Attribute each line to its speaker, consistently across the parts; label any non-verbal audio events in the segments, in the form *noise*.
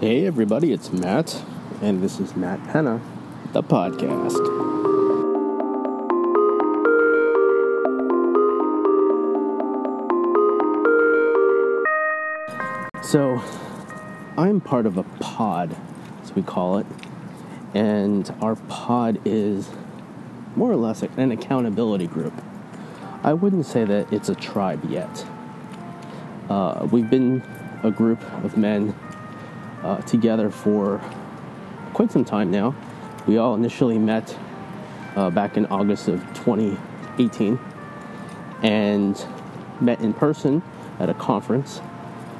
Speaker 1: Hey, everybody, it's Matt, and this is Matt Penna, the podcast. So, I'm part of a pod, as we call it, and our pod is more or less an accountability group. I wouldn't say that it's a tribe yet. Uh, we've been a group of men uh, together for quite some time now. We all initially met uh, back in August of 2018 and met in person at a conference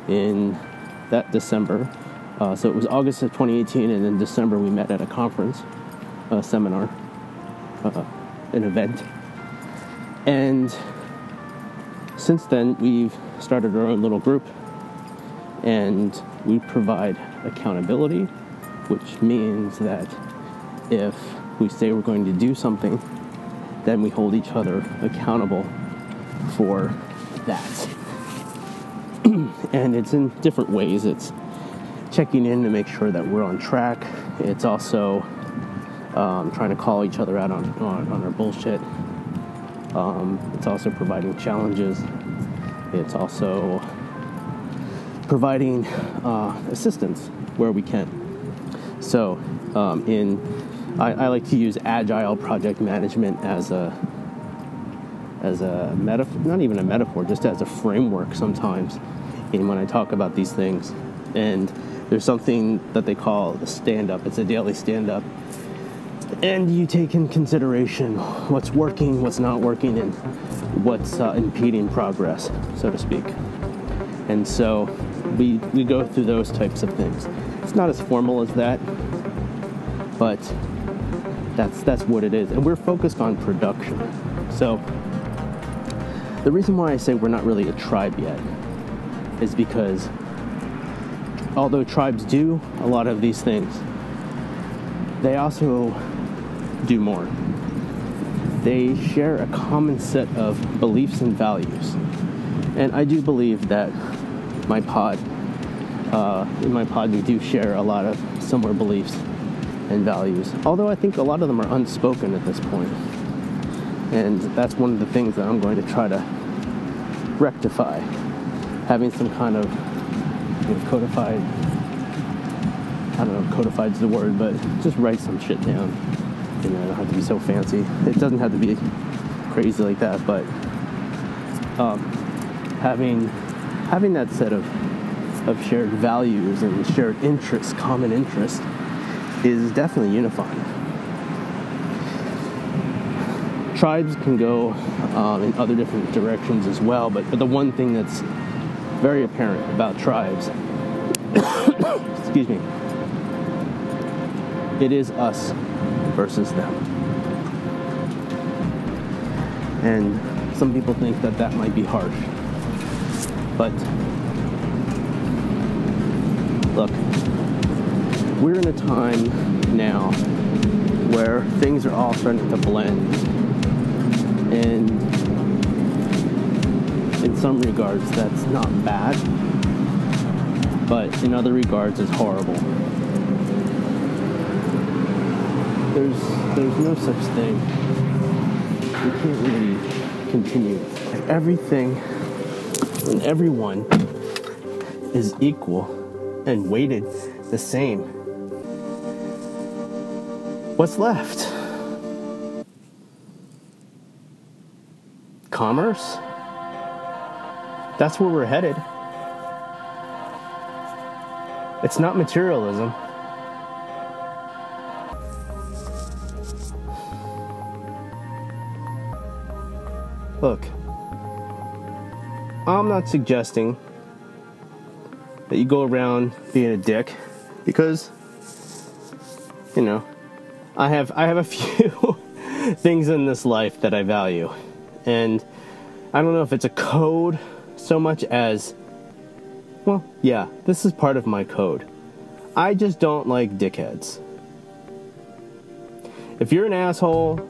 Speaker 1: in that December. Uh, so it was August of 2018, and in December we met at a conference, a seminar, uh, an event. And since then, we've started our own little group and we provide accountability, which means that if we say we're going to do something, then we hold each other accountable for that. *clears throat* and it's in different ways. It's checking in to make sure that we're on track. It's also um, trying to call each other out on, on, on our bullshit. Um, it's also providing challenges. It's also providing uh, assistance where we can. So, um, in I, I, like to use agile project management as a as a metaphor, not even a metaphor, just as a framework sometimes. And when I talk about these things, and there's something that they call a stand up. It's a daily stand up, and you take in consideration what's working, what's not working, and what's uh, impeding progress, so to speak. And so we, we go through those types of things. It's not as formal as that, but that's that's what it is. And we're focused on production. So the reason why I say we're not really a tribe yet is because although tribes do a lot of these things, they also do more. They share a common set of beliefs and values. And I do believe that my pod. Uh, in my pod, we do share a lot of similar beliefs and values, although I think a lot of them are unspoken at this point. And that's one of the things that I'm going to try to rectify. Having some kind of you know, codified, I don't know, codified's the word, but just write some shit down. You know, it don't have to be so fancy. It doesn't have to be crazy like that, but um, having having that set of of shared values and shared interests, common interests, is definitely unifying. Tribes can go um, in other different directions as well, but, but the one thing that's very apparent about tribes, *coughs* excuse me, it is us versus them. And some people think that that might be harsh. But look, we're in a time now where things are all starting to blend. And in some regards, that's not bad, but in other regards, it's horrible. There's, there's no such thing. We can't really continue. Everything and everyone is equal and weighted the same. What's left? Commerce? That's where we're headed. It's not materialism. I'm not suggesting that you go around being a dick because you know I have I have a *laughs* few things in this life that I value. And I don't know if it's a code so much as well yeah this is part of my code. I just don't like dickheads. If you're an asshole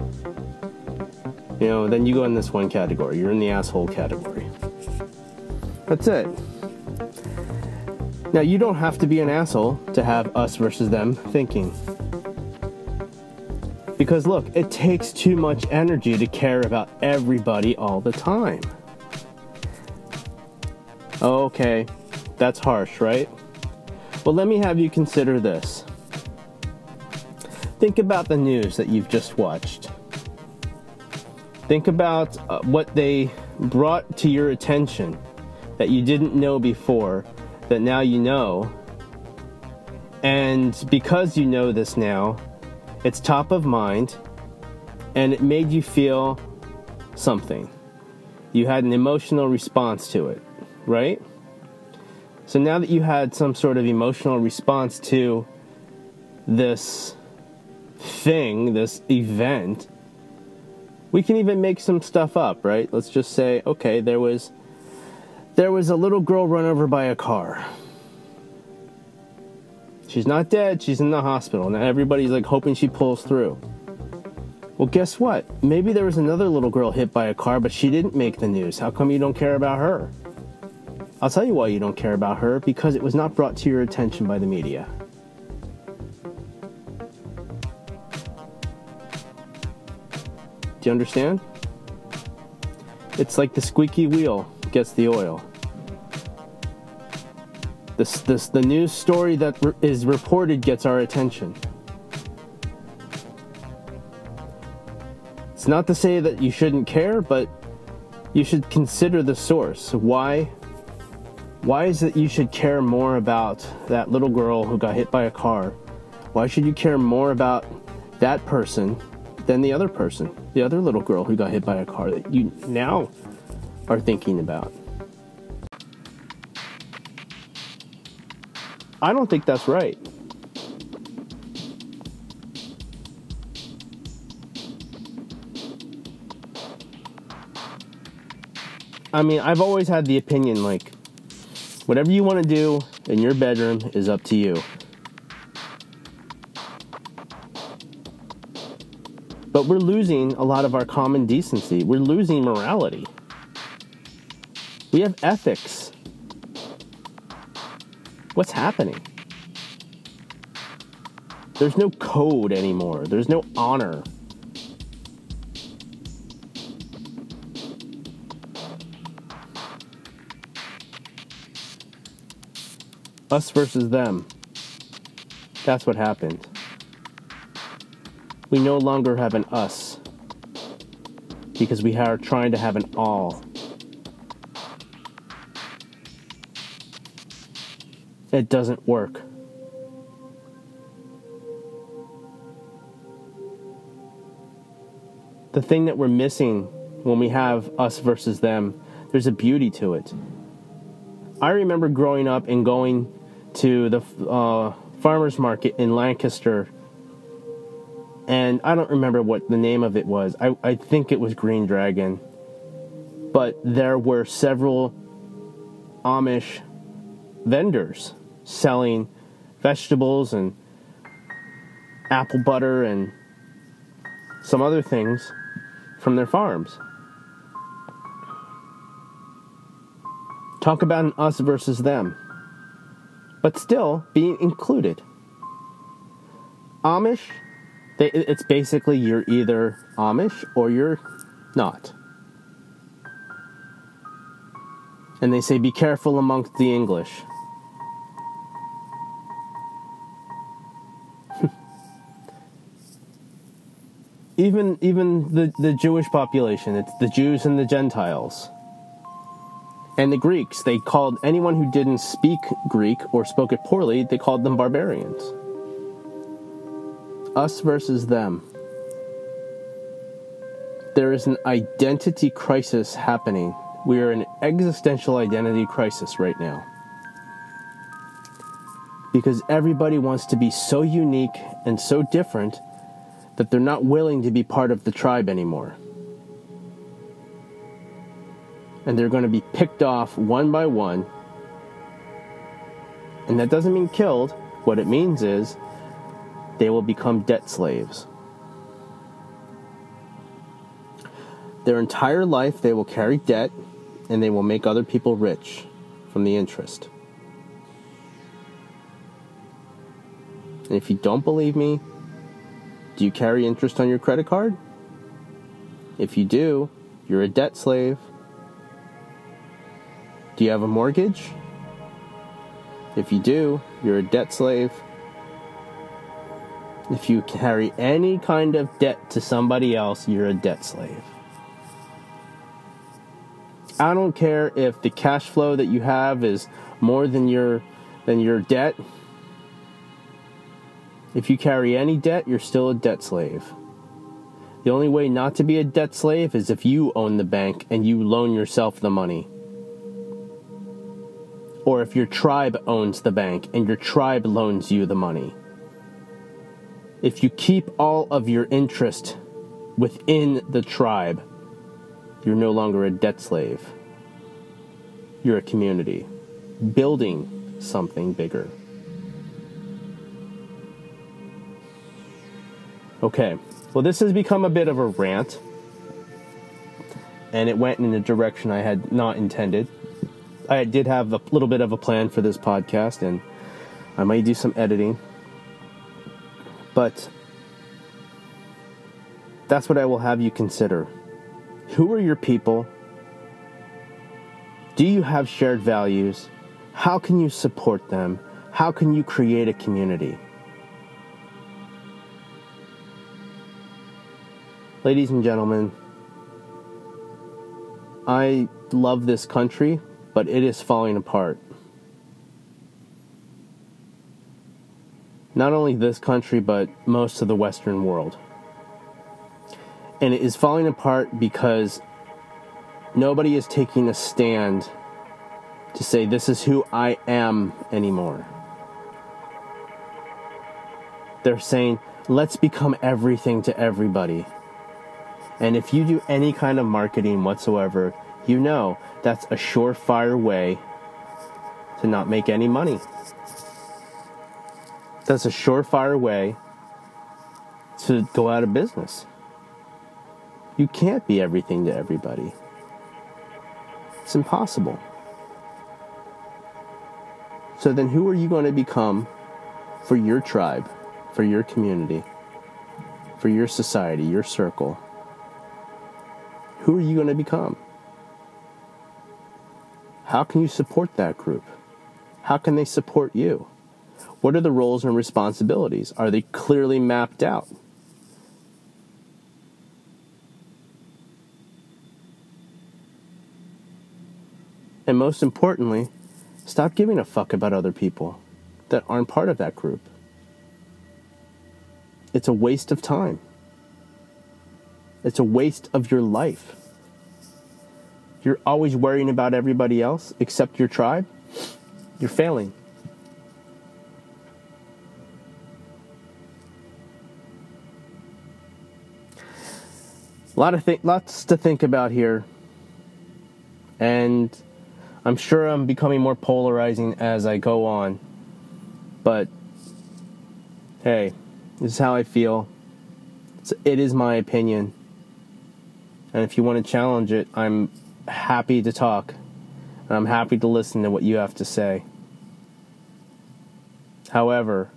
Speaker 1: you know then you go in this one category. You're in the asshole category that's it. Now, you don't have to be an asshole to have us versus them thinking. Because look, it takes too much energy to care about everybody all the time. Okay, that's harsh, right? Well, let me have you consider this. Think about the news that you've just watched. Think about uh, what they brought to your attention that you didn't know before, that now you know. And because you know this now, it's top of mind and it made you feel something. You had an emotional response to it, right? So now that you had some sort of emotional response to this thing, this event, we can even make some stuff up, right? Let's just say, okay, there was there was a little girl run over by a car. She's not dead, she's in the hospital. Now everybody's like hoping she pulls through. Well, guess what? Maybe there was another little girl hit by a car, but she didn't make the news. How come you don't care about her? I'll tell you why you don't care about her because it was not brought to your attention by the media. Do you understand? It's like the squeaky wheel gets the oil. This, this, the news story that re- is reported gets our attention. It's not to say that you shouldn't care, but you should consider the source. Why? Why is it you should care more about that little girl who got hit by a car? Why should you care more about that person than the other person, the other little girl who got hit by a car that you now are thinking about. I don't think that's right. I mean, I've always had the opinion like, whatever you want to do in your bedroom is up to you. But we're losing a lot of our common decency. We're losing morality. We have ethics. What's happening? There's no code anymore. There's no honor. Us versus them. That's what happened. We no longer have an us because we are trying to have an all. It doesn't work. The thing that we're missing when we have us versus them, there's a beauty to it. I remember growing up and going to the uh, farmer's market in Lancaster and I don't remember what the name of it was. I, I think it was Green Dragon. But there were several Amish vendors selling vegetables and apple butter and some other things from their farms. Talk about an us versus them, but still being included. Amish they, it's basically you're either Amish or you're not. And they say, be careful amongst the English. Even even the, the Jewish population, it's the Jews and the Gentiles. And the Greeks, they called anyone who didn't speak Greek or spoke it poorly, they called them barbarians us versus them. There is an identity crisis happening. We are in an existential identity crisis right now. Because everybody wants to be so unique and so different that they're not willing to be part of the tribe anymore. And they're going to be picked off one by one. And that doesn't mean killed. What it means is they will become debt slaves. Their entire life, they will carry debt and they will make other people rich from the interest. And if you don't believe me, do you carry interest on your credit card? If you do, you're a debt slave. Do you have a mortgage? If you do, you're a debt slave. If you carry any kind of debt to somebody else, you're a debt slave. I don't care if the cash flow that you have is more than your than your debt. If you carry any debt, you're still a debt slave. The only way not to be a debt slave is if you own the bank and you loan yourself the money. Or if your tribe owns the bank and your tribe loans you the money. If you keep all of your interest within the tribe, you're no longer a debt slave. You're a community building something bigger. Okay, well, this has become a bit of a rant, and it went in a direction I had not intended. I did have a little bit of a plan for this podcast, and I might do some editing. But that's what I will have you consider. Who are your people? Do you have shared values? How can you support them? How can you create a community? Ladies and gentlemen, I love this country, but it is falling apart. Not only this country, but most of the Western world. And it is falling apart because nobody is taking a stand to say, This is who I am anymore. They're saying, Let's become everything to everybody. And if you do any kind of marketing whatsoever, you know that's a surefire way to not make any money. That's a surefire way to go out of business. You can't be everything to everybody. It's impossible. So then, who are you going to become for your tribe, for your community, for your society, your circle? Who are you going to become? How can you support that group? How can they support you? What are the roles and responsibilities? Are they clearly mapped out? And most importantly, stop giving a fuck about other people that aren't part of that group. It's a waste of time. It's a waste of your life. You're always worrying about everybody else except your tribe. You're failing. A lot of th- lots to think about here. And I'm sure I'm becoming more polarizing as I go on. But hey, this is how I feel. It's, it is my opinion. And if you want to challenge it, I'm happy to talk. And I'm happy to listen to what you have to say. However,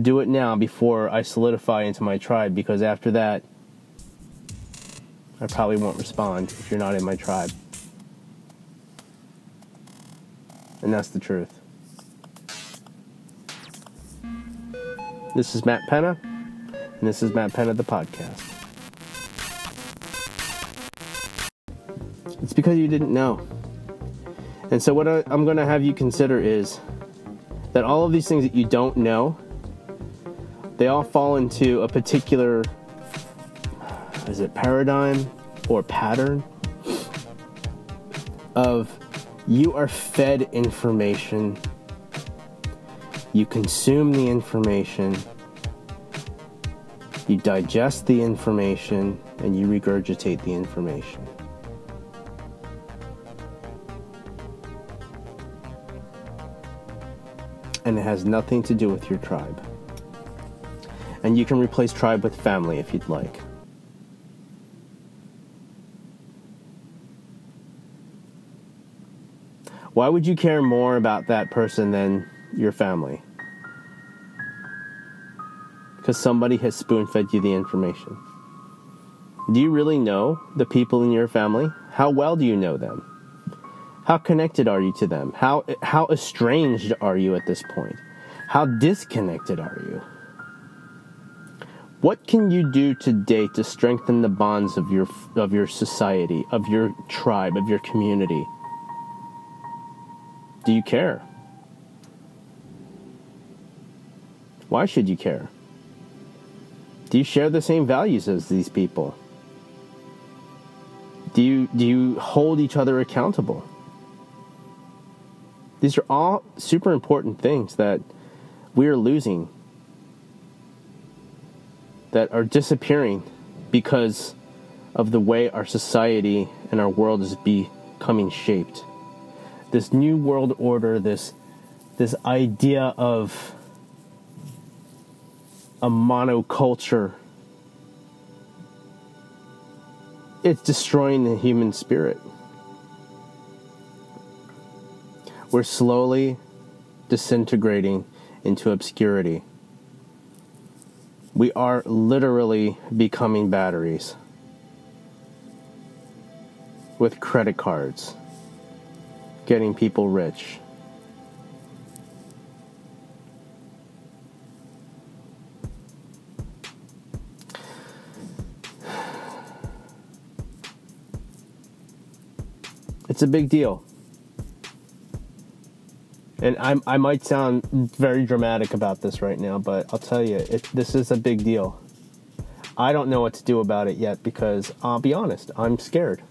Speaker 1: do it now before I solidify into my tribe because after that, I probably won't respond if you're not in my tribe. And that's the truth. This is Matt Penna, and this is Matt Penna, the podcast. Because you didn't know. And so, what I, am going to have you consider is that all of these things that you don't know, they all fall into a particular, is it paradigm or pattern of you are fed information, you consume the information, you digest the information, and you regurgitate the information. And it has nothing to do with your tribe. And you can replace tribe with family if you'd like. Why would you care more about that person than your family? because somebody has spoon fed you the information. Do you really know the people in your family? How well do you know them? How connected are you to them? How, how estranged are you at this point? How disconnected are you? What can you do today to strengthen the bonds of your, of your society, of your tribe, of your community? Do you care? Why should you care? Do you share the same values as these people? Do you, do you hold each other accountable? These are all super important things that we are losing, that are disappearing because of the way our society and our world is becoming shaped. This new world order, this, this idea of a monoculture it's destroying the human spirit. We're slowly disintegrating into obscurity. We are literally becoming batteries with credit cards, getting people rich. It's a big deal. And I, I might sound very dramatic about this right now, but I'll tell you, it, this is a big deal. I don't know what to do about it yet because I'll be honest, I'm scared.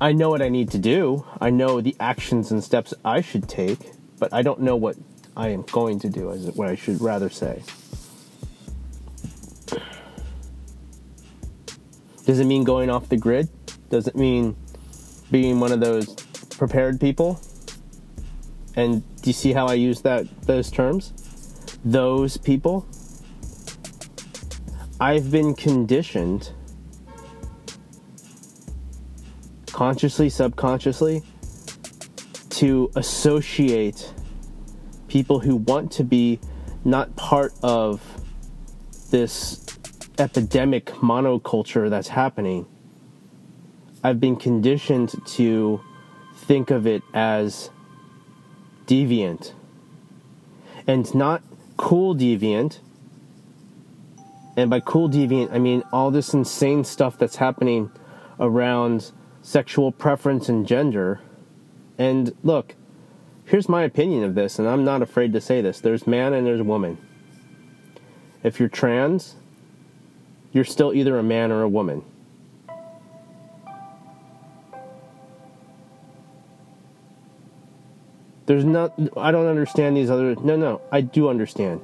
Speaker 1: I know what I need to do, I know the actions and steps I should take, but I don't know what I am going to do, is what I should rather say. Does it mean going off the grid? doesn't mean being one of those prepared people. And do you see how I use that those terms? Those people. I've been conditioned consciously, subconsciously to associate people who want to be not part of this epidemic monoculture that's happening I've been conditioned to think of it as deviant and not cool deviant. And by cool deviant, I mean all this insane stuff that's happening around sexual preference and gender. And look, here's my opinion of this, and I'm not afraid to say this there's man and there's woman. If you're trans, you're still either a man or a woman. There's not. I don't understand these other. No, no, I do understand.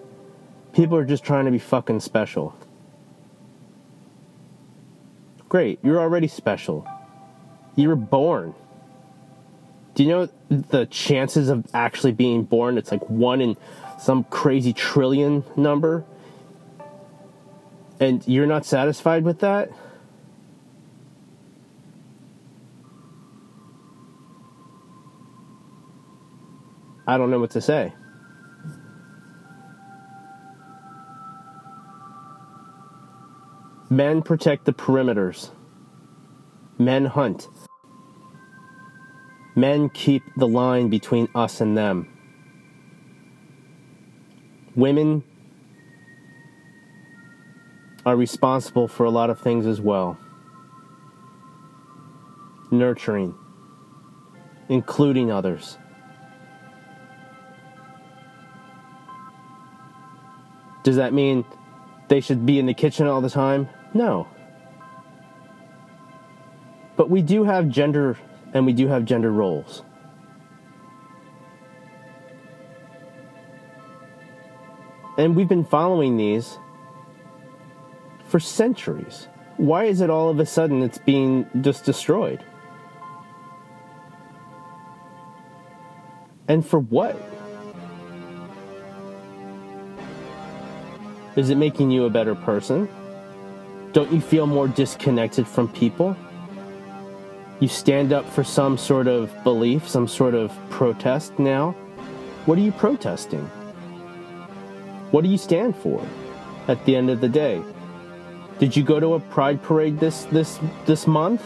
Speaker 1: People are just trying to be fucking special. Great, you're already special. You were born. Do you know the chances of actually being born? It's like one in some crazy trillion number. And you're not satisfied with that? I don't know what to say. Men protect the perimeters. Men hunt. Men keep the line between us and them. Women are responsible for a lot of things as well. Nurturing, including others. Does that mean they should be in the kitchen all the time? No. But we do have gender and we do have gender roles. And we've been following these for centuries. Why is it all of a sudden it's being just destroyed? And for what? Is it making you a better person? Don't you feel more disconnected from people? You stand up for some sort of belief, some sort of protest now? What are you protesting? What do you stand for at the end of the day? Did you go to a pride parade this this this month?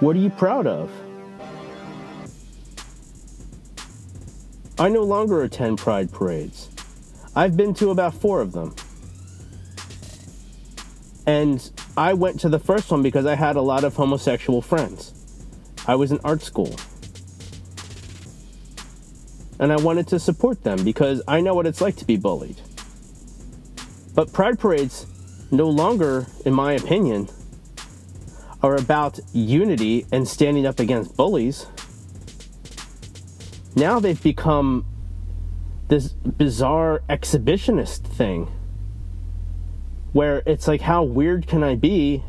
Speaker 1: What are you proud of? I no longer attend pride parades. I've been to about 4 of them. And I went to the first one because I had a lot of homosexual friends. I was in art school. And I wanted to support them because I know what it's like to be bullied. But pride parades no longer, in my opinion, are about unity and standing up against bullies. Now they've become this bizarre exhibitionist thing where it's like, how weird can I be?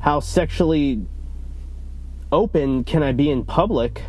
Speaker 1: How sexually open can I be in public?